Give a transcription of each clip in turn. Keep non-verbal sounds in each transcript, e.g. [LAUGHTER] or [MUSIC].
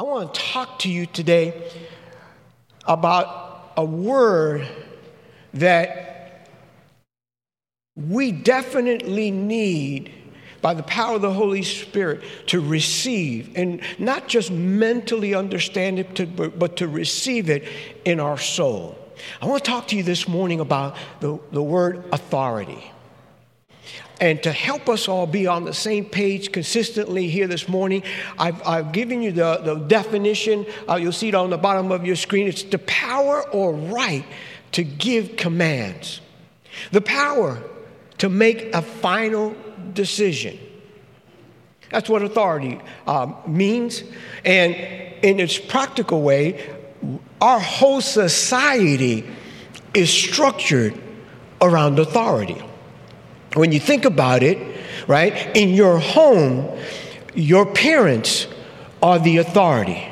I want to talk to you today about a word that we definitely need by the power of the Holy Spirit to receive and not just mentally understand it, but to receive it in our soul. I want to talk to you this morning about the, the word authority. And to help us all be on the same page consistently here this morning, I've, I've given you the, the definition. Uh, you'll see it on the bottom of your screen. It's the power or right to give commands, the power to make a final decision. That's what authority um, means. And in its practical way, our whole society is structured around authority. When you think about it, right, in your home, your parents are the authority,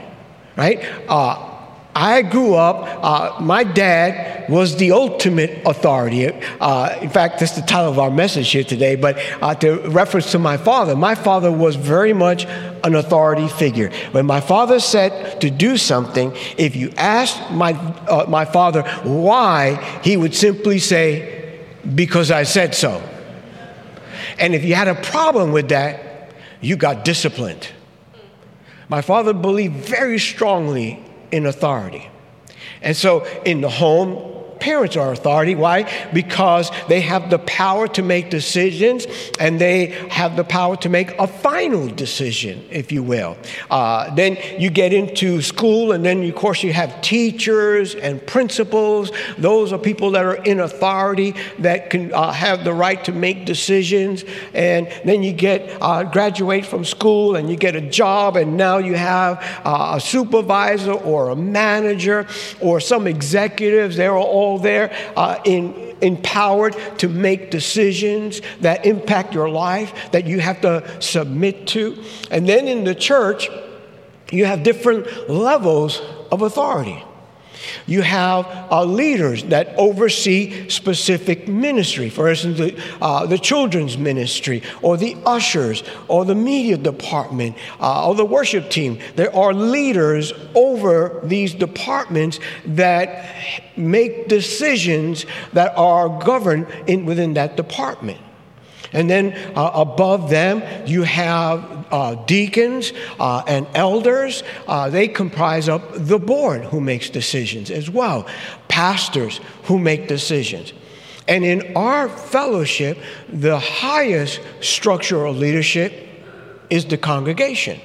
right? Uh, I grew up, uh, my dad was the ultimate authority. Uh, in fact, that's the title of our message here today, but uh, to reference to my father, my father was very much an authority figure. When my father said to do something, if you asked my, uh, my father why, he would simply say, Because I said so. And if you had a problem with that, you got disciplined. My father believed very strongly in authority. And so in the home, parents are authority. Why? Because they have the power to make decisions and they have the power to make a final decision, if you will. Uh, then you get into school, and then, of course, you have teachers and principals. Those are people that are in authority that can uh, have the right to make decisions. And then you get uh, graduate from school and you get a job, and now you have uh, a supervisor or a manager or some executives. They're all all there uh, in, empowered to make decisions that impact your life, that you have to submit to. And then in the church, you have different levels of authority. You have uh, leaders that oversee specific ministry. For instance, the, uh, the, children's ministry, or the ushers, or the media department, uh, or the worship team. There are leaders over these departments that make decisions that are governed in, within that department. And then uh, above them, you have uh, deacons uh, and elders. Uh, they comprise of the board who makes decisions as well, pastors who make decisions. And in our fellowship, the highest structural leadership is the congregation.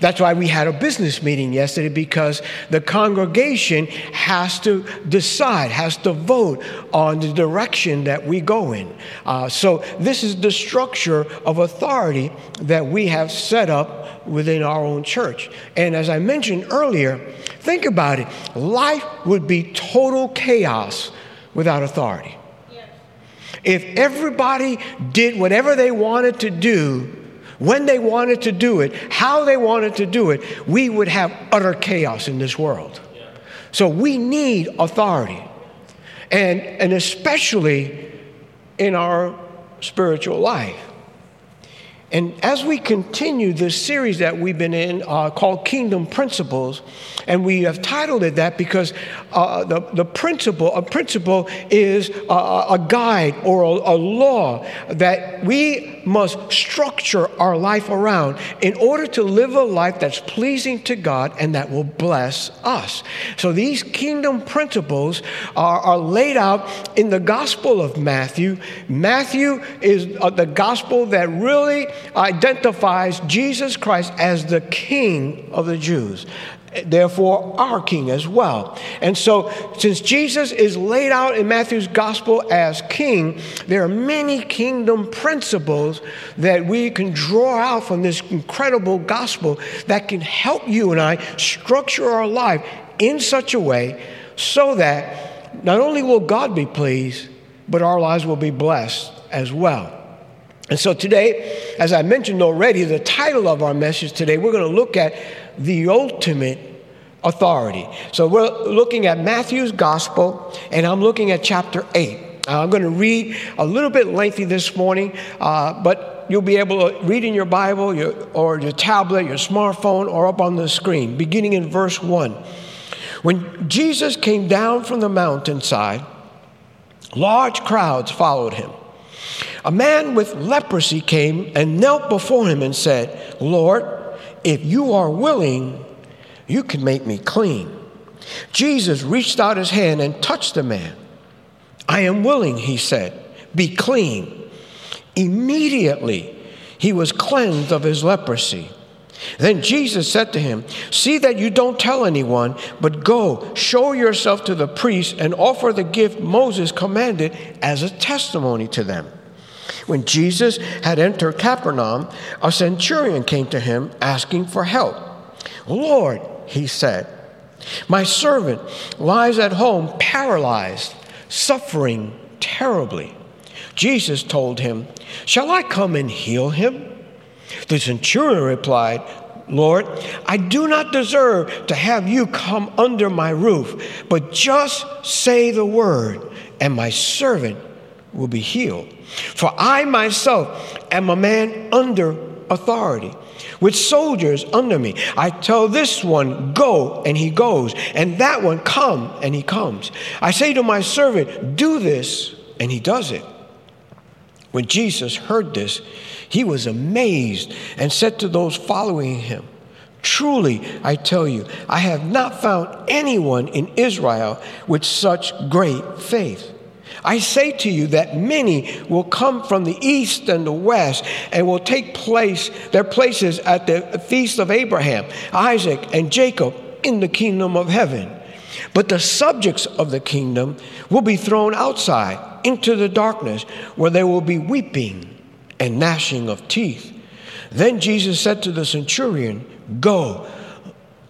That's why we had a business meeting yesterday because the congregation has to decide, has to vote on the direction that we go in. Uh, so, this is the structure of authority that we have set up within our own church. And as I mentioned earlier, think about it life would be total chaos without authority. If everybody did whatever they wanted to do, when they wanted to do it, how they wanted to do it, we would have utter chaos in this world. So we need authority. And, and especially in our spiritual life. And as we continue this series that we've been in uh, called Kingdom Principles, and we have titled it that because uh, the, the principle, a principle is a, a guide or a, a law that we must structure our life around in order to live a life that's pleasing to God and that will bless us. So these kingdom principles are, are laid out in the Gospel of Matthew. Matthew is uh, the gospel that really identifies Jesus Christ as the King of the Jews therefore our king as well. And so, since Jesus is laid out in Matthew's gospel as king, there are many kingdom principles that we can draw out from this incredible gospel that can help you and I structure our life in such a way so that not only will God be pleased, but our lives will be blessed as well. And so today, as I mentioned already, the title of our message today, we're going to look at the ultimate authority. So we're looking at Matthew's gospel, and I'm looking at chapter 8. Uh, I'm going to read a little bit lengthy this morning, uh, but you'll be able to read in your Bible your, or your tablet, your smartphone, or up on the screen, beginning in verse 1. When Jesus came down from the mountainside, large crowds followed him. A man with leprosy came and knelt before him and said, Lord, if you are willing, you can make me clean. Jesus reached out his hand and touched the man. I am willing, he said, be clean. Immediately, he was cleansed of his leprosy. Then Jesus said to him, See that you don't tell anyone, but go, show yourself to the priest, and offer the gift Moses commanded as a testimony to them. When Jesus had entered Capernaum, a centurion came to him asking for help. Lord, he said, my servant lies at home paralyzed, suffering terribly. Jesus told him, Shall I come and heal him? The centurion replied, Lord, I do not deserve to have you come under my roof, but just say the word, and my servant will be healed. For I myself am a man under authority, with soldiers under me. I tell this one, Go, and he goes, and that one, Come, and he comes. I say to my servant, Do this, and he does it. When Jesus heard this, he was amazed and said to those following him, Truly, I tell you, I have not found anyone in Israel with such great faith. I say to you that many will come from the east and the west and will take place their places at the feast of Abraham, Isaac, and Jacob in the kingdom of heaven. But the subjects of the kingdom will be thrown outside into the darkness where there will be weeping and gnashing of teeth. Then Jesus said to the centurion, Go,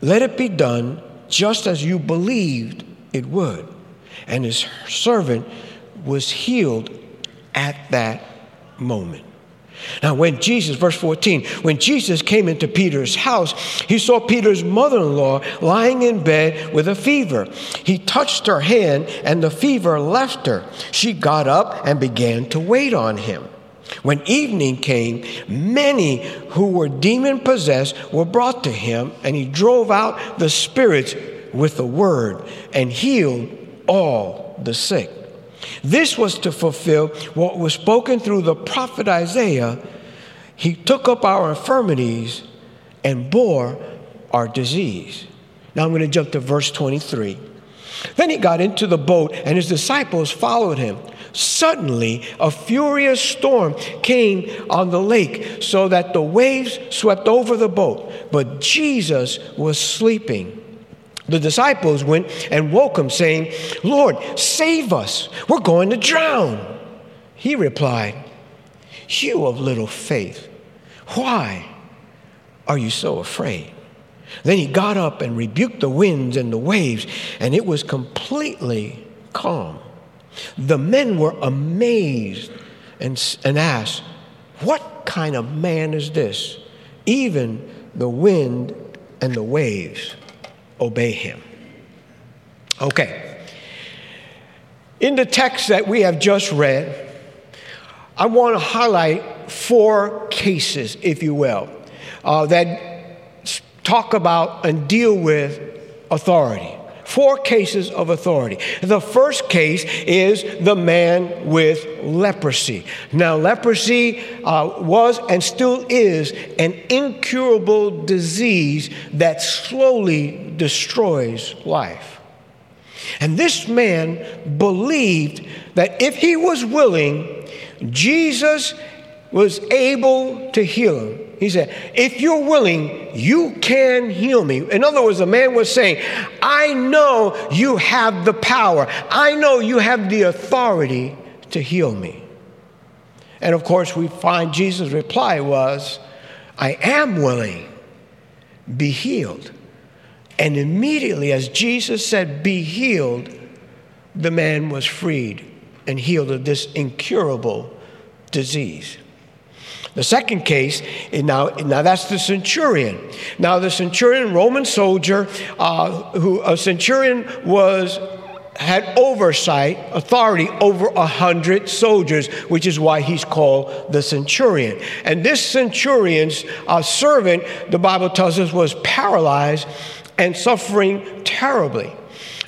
let it be done just as you believed it would. And his servant was healed at that moment. Now, when Jesus, verse 14, when Jesus came into Peter's house, he saw Peter's mother in law lying in bed with a fever. He touched her hand, and the fever left her. She got up and began to wait on him. When evening came, many who were demon possessed were brought to him, and he drove out the spirits with the word and healed all the sick. This was to fulfill what was spoken through the prophet Isaiah. He took up our infirmities and bore our disease. Now I'm going to jump to verse 23. Then he got into the boat, and his disciples followed him. Suddenly, a furious storm came on the lake, so that the waves swept over the boat. But Jesus was sleeping. The disciples went and woke him, saying, Lord, save us. We're going to drown. He replied, You of little faith, why are you so afraid? Then he got up and rebuked the winds and the waves, and it was completely calm. The men were amazed and, and asked, What kind of man is this? Even the wind and the waves obey him. Okay. In the text that we have just read, I want to highlight four cases, if you will, uh, that talk about and deal with authority. Four cases of authority. The first case is the man with leprosy. Now, leprosy uh, was and still is an incurable disease that slowly destroys life. And this man believed that if he was willing, Jesus was able to heal him. He said, If you're willing, you can heal me. In other words, the man was saying, I know you have the power, I know you have the authority to heal me. And of course, we find Jesus' reply was, I am willing, be healed. And immediately, as Jesus said, Be healed, the man was freed and healed of this incurable disease. The second case, now, now that's the centurion. Now, the centurion, Roman soldier, uh, who a centurion was had oversight, authority over a hundred soldiers, which is why he's called the centurion. And this centurion's uh, servant, the Bible tells us, was paralyzed and suffering terribly.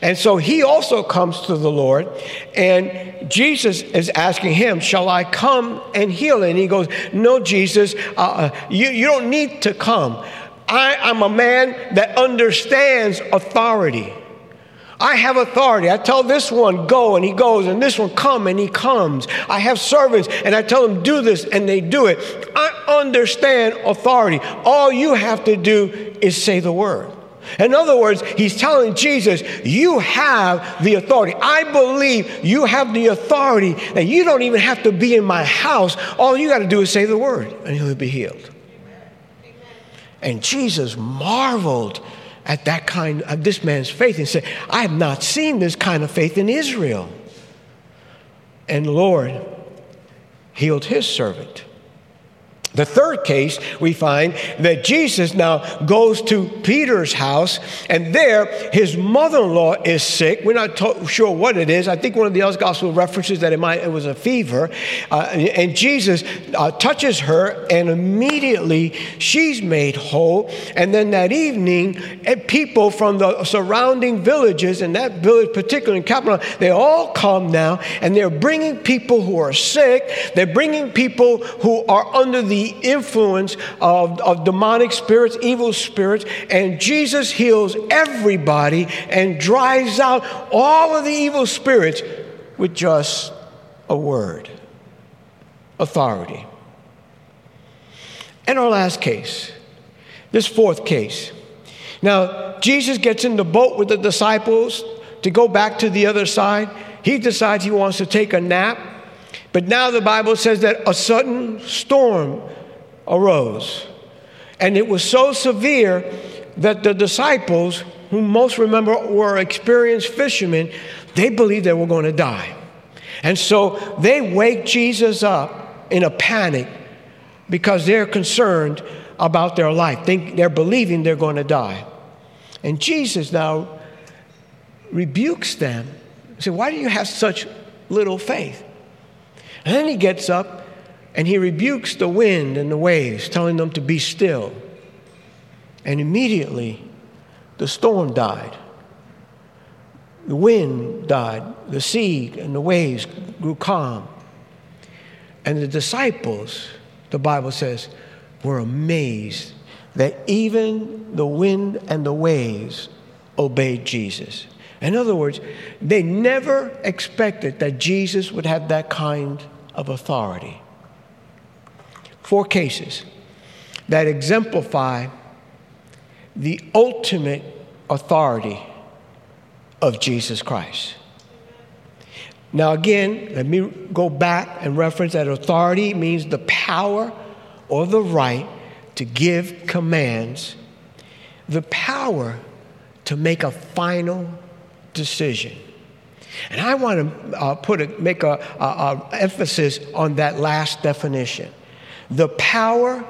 And so he also comes to the Lord, and Jesus is asking him, Shall I come and heal? And he goes, No, Jesus, uh, uh you, you don't need to come. I am a man that understands authority. I have authority. I tell this one, go, and he goes, and this one, come, and he comes. I have servants, and I tell them, do this, and they do it. I understand authority. All you have to do is say the word. In other words, he's telling Jesus, You have the authority. I believe you have the authority and you don't even have to be in my house. All you got to do is say the word, and he'll be healed. And Jesus marveled at that kind of this man's faith and said, I have not seen this kind of faith in Israel. And Lord healed his servant. The third case, we find that Jesus now goes to Peter's house, and there his mother in law is sick. We're not to- sure what it is. I think one of the other gospel references that it, might, it was a fever. Uh, and Jesus uh, touches her, and immediately she's made whole. And then that evening, eh, people from the surrounding villages, and that village, particularly in Capernaum, they all come now, and they're bringing people who are sick, they're bringing people who are under the influence of, of demonic spirits, evil spirits, and Jesus heals everybody and drives out all of the evil spirits with just a word authority. And our last case, this fourth case. Now, Jesus gets in the boat with the disciples to go back to the other side. He decides he wants to take a nap. But now the Bible says that a sudden storm arose. And it was so severe that the disciples, who most remember were experienced fishermen, they believed they were going to die. And so they wake Jesus up in a panic because they're concerned about their life. They, they're believing they're going to die. And Jesus now rebukes them. He said, Why do you have such little faith? And then he gets up and he rebukes the wind and the waves, telling them to be still. And immediately the storm died. The wind died, the sea and the waves grew calm. And the disciples, the Bible says, were amazed that even the wind and the waves obeyed Jesus. In other words, they never expected that Jesus would have that kind of authority. Four cases that exemplify the ultimate authority of Jesus Christ. Now, again, let me go back and reference that authority means the power or the right to give commands, the power to make a final decision. And I want to uh, put a, make a, a, a emphasis on that last definition the power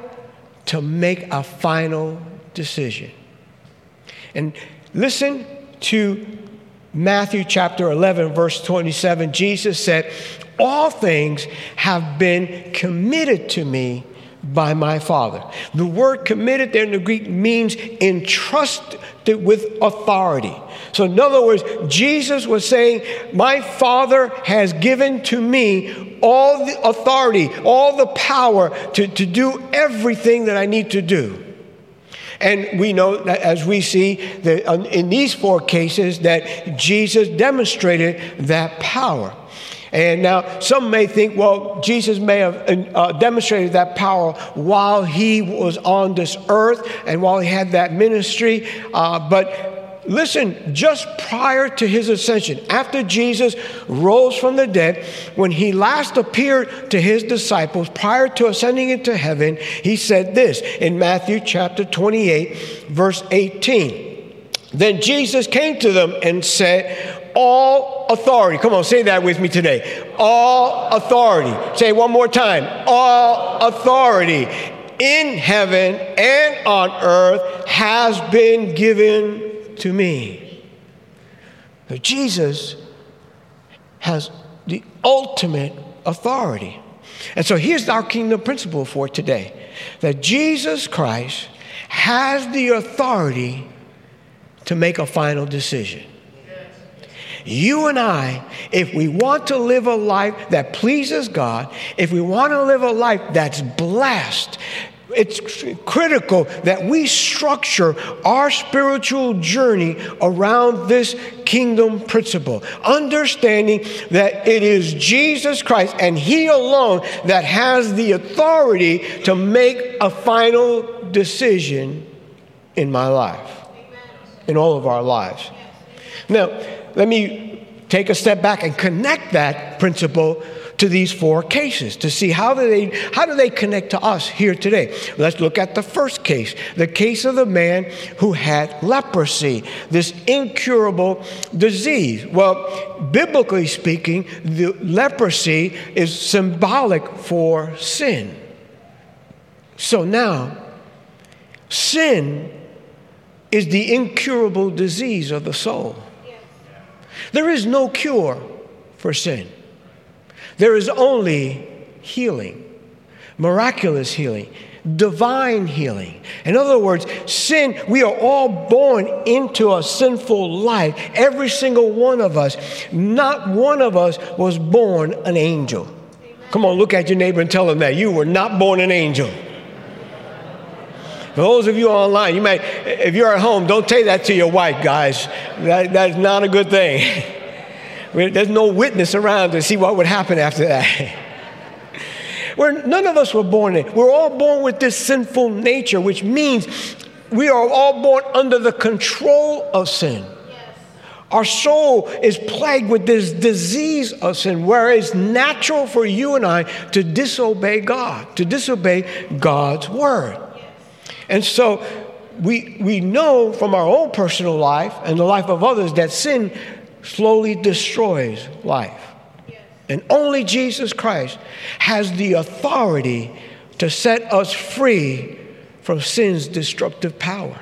to make a final decision. And listen to Matthew chapter 11, verse 27. Jesus said, All things have been committed to me by my Father. The word committed there in the Greek means entrusted with authority. So, in other words, Jesus was saying, My Father has given to me all the authority, all the power to, to do everything that I need to do. And we know that as we see that in these four cases that Jesus demonstrated that power. And now some may think, well, Jesus may have uh, demonstrated that power while he was on this earth and while he had that ministry. Uh, but listen, just prior to his ascension, after Jesus rose from the dead, when he last appeared to his disciples prior to ascending into heaven, he said this in Matthew chapter 28, verse 18. Then Jesus came to them and said, all authority. Come on, say that with me today. All authority. Say one more time. All authority in heaven and on earth has been given to me. So Jesus has the ultimate authority. And so here's our kingdom principle for today that Jesus Christ has the authority to make a final decision. You and I, if we want to live a life that pleases God, if we want to live a life that's blessed, it's critical that we structure our spiritual journey around this kingdom principle, understanding that it is Jesus Christ and He alone that has the authority to make a final decision in my life, in all of our lives. Now, let me take a step back and connect that principle to these four cases to see how do they how do they connect to us here today. Let's look at the first case the case of the man who had leprosy this incurable disease. Well biblically speaking the leprosy is symbolic for sin. So now sin is the incurable disease of the soul there is no cure for sin. There is only healing, miraculous healing, divine healing. In other words, sin, we are all born into a sinful life. Every single one of us. Not one of us was born an angel. Come on, look at your neighbor and tell them that you were not born an angel. Those of you online, you might, if you're at home, don't say that to your wife, guys. That, that's not a good thing. [LAUGHS] There's no witness around to see what would happen after that. [LAUGHS] We're, none of us were born in. We're all born with this sinful nature, which means we are all born under the control of sin. Our soul is plagued with this disease of sin, where it's natural for you and I to disobey God, to disobey God's word. And so we, we know from our own personal life and the life of others that sin slowly destroys life. And only Jesus Christ has the authority to set us free from sin's destructive power.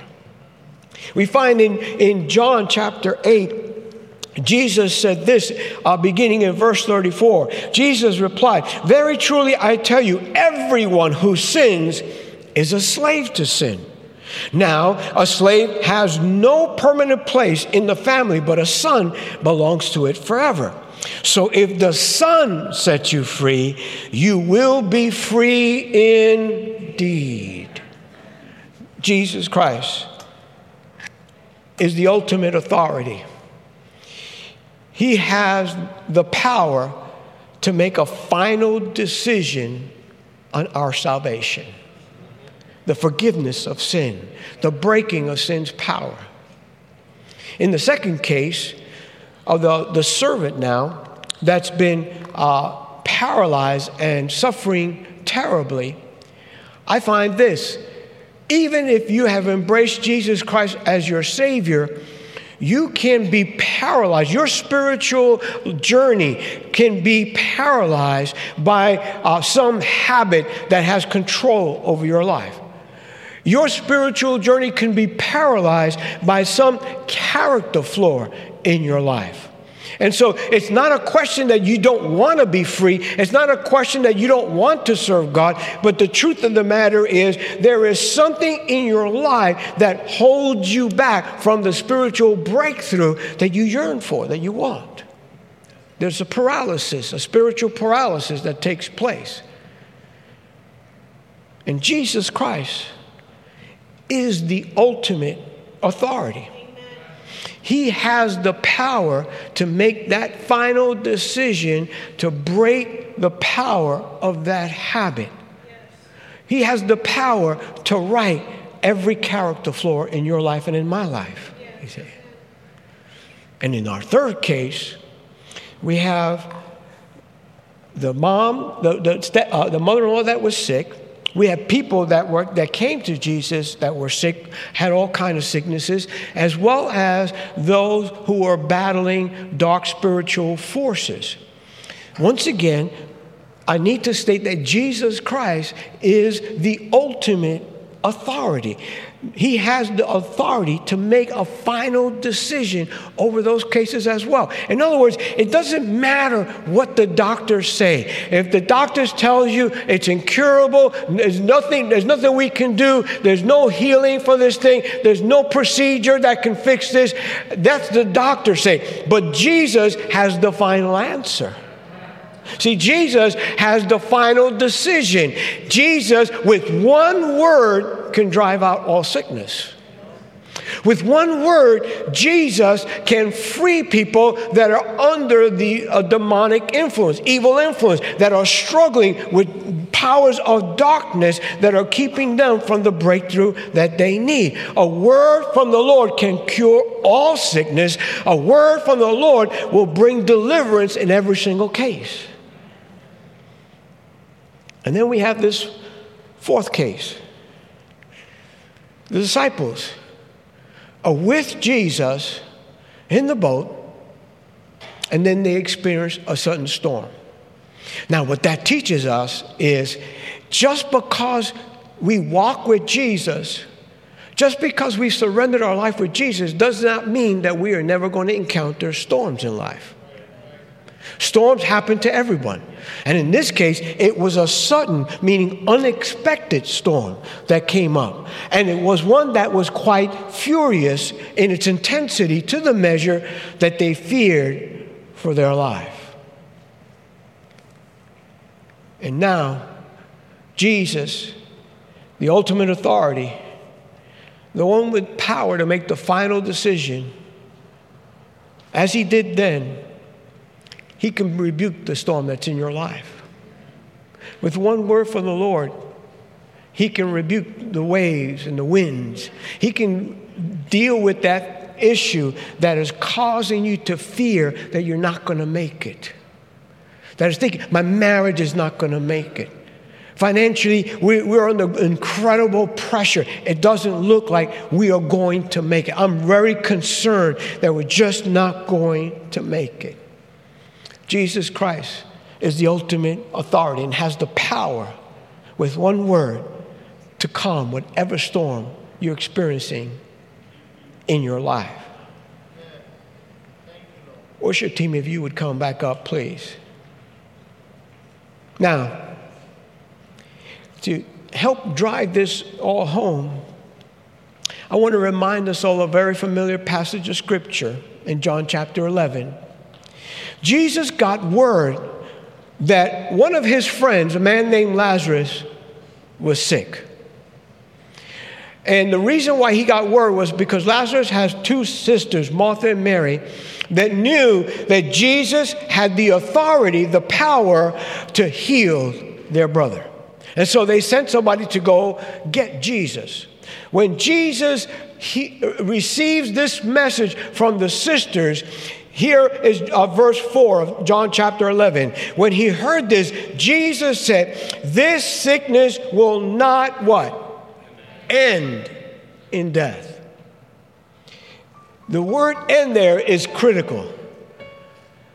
We find in, in John chapter 8, Jesus said this, uh, beginning in verse 34. Jesus replied, Very truly I tell you, everyone who sins is a slave to sin. Now, a slave has no permanent place in the family, but a son belongs to it forever. So if the Son sets you free, you will be free indeed. Jesus Christ is the ultimate authority. He has the power to make a final decision on our salvation the forgiveness of sin, the breaking of sin's power. In the second case of the, the servant now that's been uh, paralyzed and suffering terribly, I find this even if you have embraced Jesus Christ as your Savior, you can be paralyzed. Your spiritual journey can be paralyzed by uh, some habit that has control over your life. Your spiritual journey can be paralyzed by some character flaw in your life. And so it's not a question that you don't want to be free. It's not a question that you don't want to serve God. But the truth of the matter is, there is something in your life that holds you back from the spiritual breakthrough that you yearn for, that you want. There's a paralysis, a spiritual paralysis that takes place. And Jesus Christ is the ultimate authority. He has the power to make that final decision to break the power of that habit. He has the power to right every character flaw in your life and in my life. He said. And in our third case, we have the mom, the, the, uh, the mother in law that was sick, we have people that were that came to Jesus that were sick, had all kind of sicknesses, as well as those who were battling dark spiritual forces. Once again, I need to state that Jesus Christ is the ultimate authority. He has the authority to make a final decision over those cases as well. In other words, it doesn't matter what the doctors say. If the doctors tell you it's incurable, there's nothing, there's nothing we can do, there's no healing for this thing, there's no procedure that can fix this, that's the doctor say. But Jesus has the final answer. See, Jesus has the final decision. Jesus, with one word, can drive out all sickness. With one word, Jesus can free people that are under the uh, demonic influence, evil influence, that are struggling with powers of darkness that are keeping them from the breakthrough that they need. A word from the Lord can cure all sickness. A word from the Lord will bring deliverance in every single case. And then we have this fourth case. The disciples are with Jesus in the boat, and then they experience a sudden storm. Now, what that teaches us is just because we walk with Jesus, just because we surrendered our life with Jesus, does not mean that we are never going to encounter storms in life. Storms happen to everyone. And in this case, it was a sudden, meaning unexpected storm that came up. And it was one that was quite furious in its intensity to the measure that they feared for their life. And now, Jesus, the ultimate authority, the one with power to make the final decision, as he did then, he can rebuke the storm that's in your life. With one word from the Lord, He can rebuke the waves and the winds. He can deal with that issue that is causing you to fear that you're not going to make it. That is thinking, my marriage is not going to make it. Financially, we, we're under incredible pressure. It doesn't look like we are going to make it. I'm very concerned that we're just not going to make it. Jesus Christ is the ultimate authority and has the power with one word to calm whatever storm you're experiencing in your life. Worship team, if you would come back up, please. Now, to help drive this all home, I want to remind us all a very familiar passage of scripture in John chapter 11 Jesus got word that one of his friends, a man named Lazarus, was sick. And the reason why he got word was because Lazarus has two sisters, Martha and Mary, that knew that Jesus had the authority, the power to heal their brother. And so they sent somebody to go get Jesus. When Jesus he, receives this message from the sisters, here is uh, verse 4 of John chapter 11. When he heard this, Jesus said, This sickness will not what? End in death. The word end there is critical.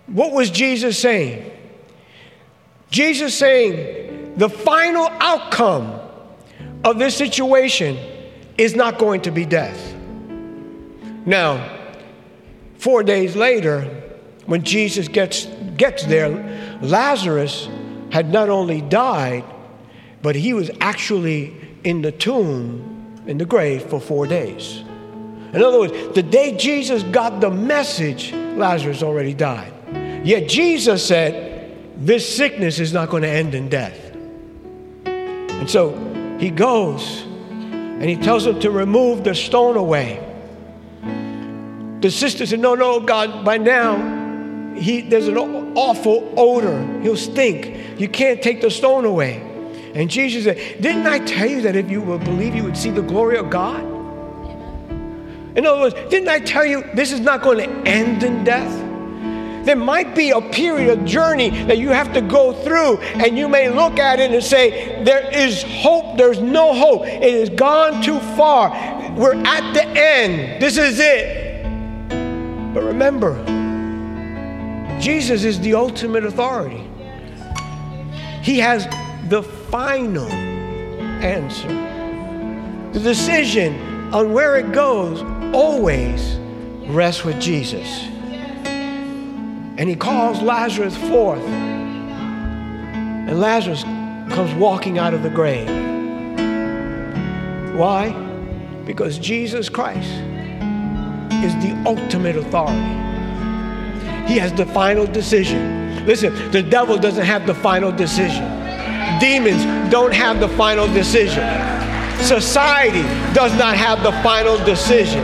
What was Jesus saying? Jesus saying, the final outcome of this situation is not going to be death. Now, Four days later, when Jesus gets, gets there, Lazarus had not only died, but he was actually in the tomb, in the grave, for four days. In other words, the day Jesus got the message, Lazarus already died. Yet Jesus said, This sickness is not going to end in death. And so he goes and he tells them to remove the stone away. The sister said, No, no, God, by now, he, there's an awful odor. He'll stink. You can't take the stone away. And Jesus said, Didn't I tell you that if you will believe, you would see the glory of God? In other words, didn't I tell you this is not going to end in death? There might be a period, of journey that you have to go through, and you may look at it and say, There is hope, there's no hope. It has gone too far. We're at the end. This is it. But remember, Jesus is the ultimate authority. He has the final answer. The decision on where it goes always rests with Jesus. And he calls Lazarus forth. And Lazarus comes walking out of the grave. Why? Because Jesus Christ is the ultimate authority. He has the final decision. Listen, the devil doesn't have the final decision. Demons don't have the final decision. Society does not have the final decision.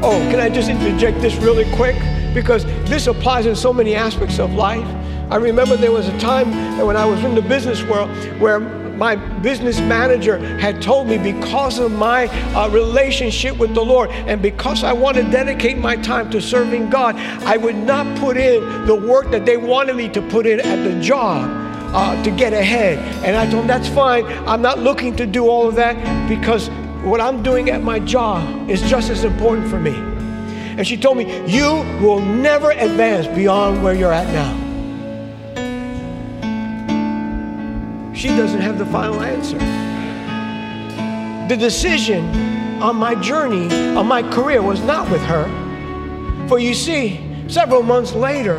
Oh, can I just interject this really quick? Because this applies in so many aspects of life. I remember there was a time when I was in the business world where my business manager had told me because of my uh, relationship with the Lord and because I want to dedicate my time to serving God, I would not put in the work that they wanted me to put in at the job. Uh, to get ahead. And I told him, that's fine. I'm not looking to do all of that because what I'm doing at my job is just as important for me. And she told me, You will never advance beyond where you're at now. She doesn't have the final answer. The decision on my journey, on my career, was not with her. For you see, several months later,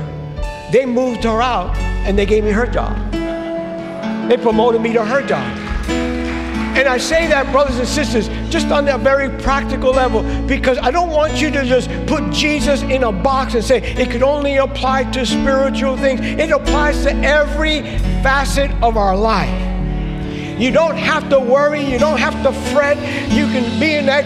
they moved her out and they gave me her job. They promoted me to her job. And I say that, brothers and sisters, just on that very practical level, because I don't want you to just put Jesus in a box and say it could only apply to spiritual things. It applies to every facet of our life. You don't have to worry. You don't have to fret. You can be in that,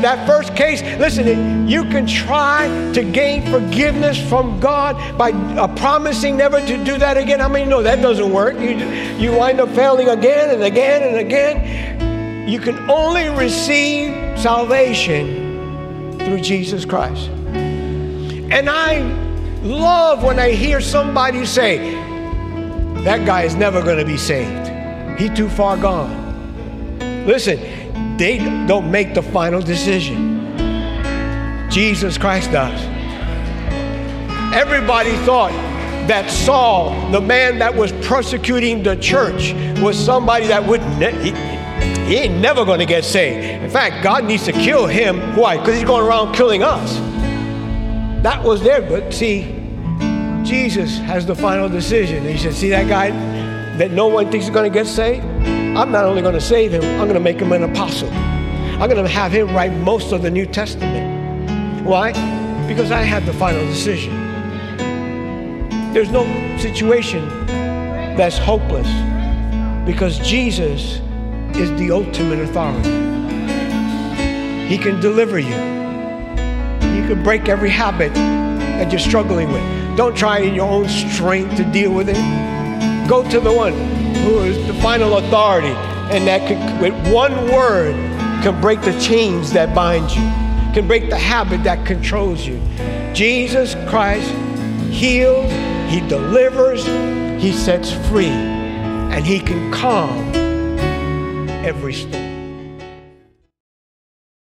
that first case. Listen, you can try to gain forgiveness from God by uh, promising never to do that again. How many know that doesn't work? You, you wind up failing again and again and again. You can only receive salvation through Jesus Christ. And I love when I hear somebody say, that guy is never going to be saved. He too far gone. Listen, they don't make the final decision. Jesus Christ does. Everybody thought that Saul, the man that was persecuting the church, was somebody that would ne- he, he ain't never going to get saved. In fact, God needs to kill him. Why? Because he's going around killing us. That was there, but see, Jesus has the final decision. He said, "See that guy? that no one thinks is going to get saved, I'm not only going to save him, I'm going to make him an apostle. I'm going to have him write most of the New Testament. Why? Because I have the final decision. There's no situation that's hopeless because Jesus is the ultimate authority. He can deliver you. He can break every habit that you're struggling with. Don't try in your own strength to deal with it. Go to the one who is the final authority and that can, with one word can break the chains that bind you, can break the habit that controls you. Jesus Christ heals, He delivers, He sets free, and He can calm every storm.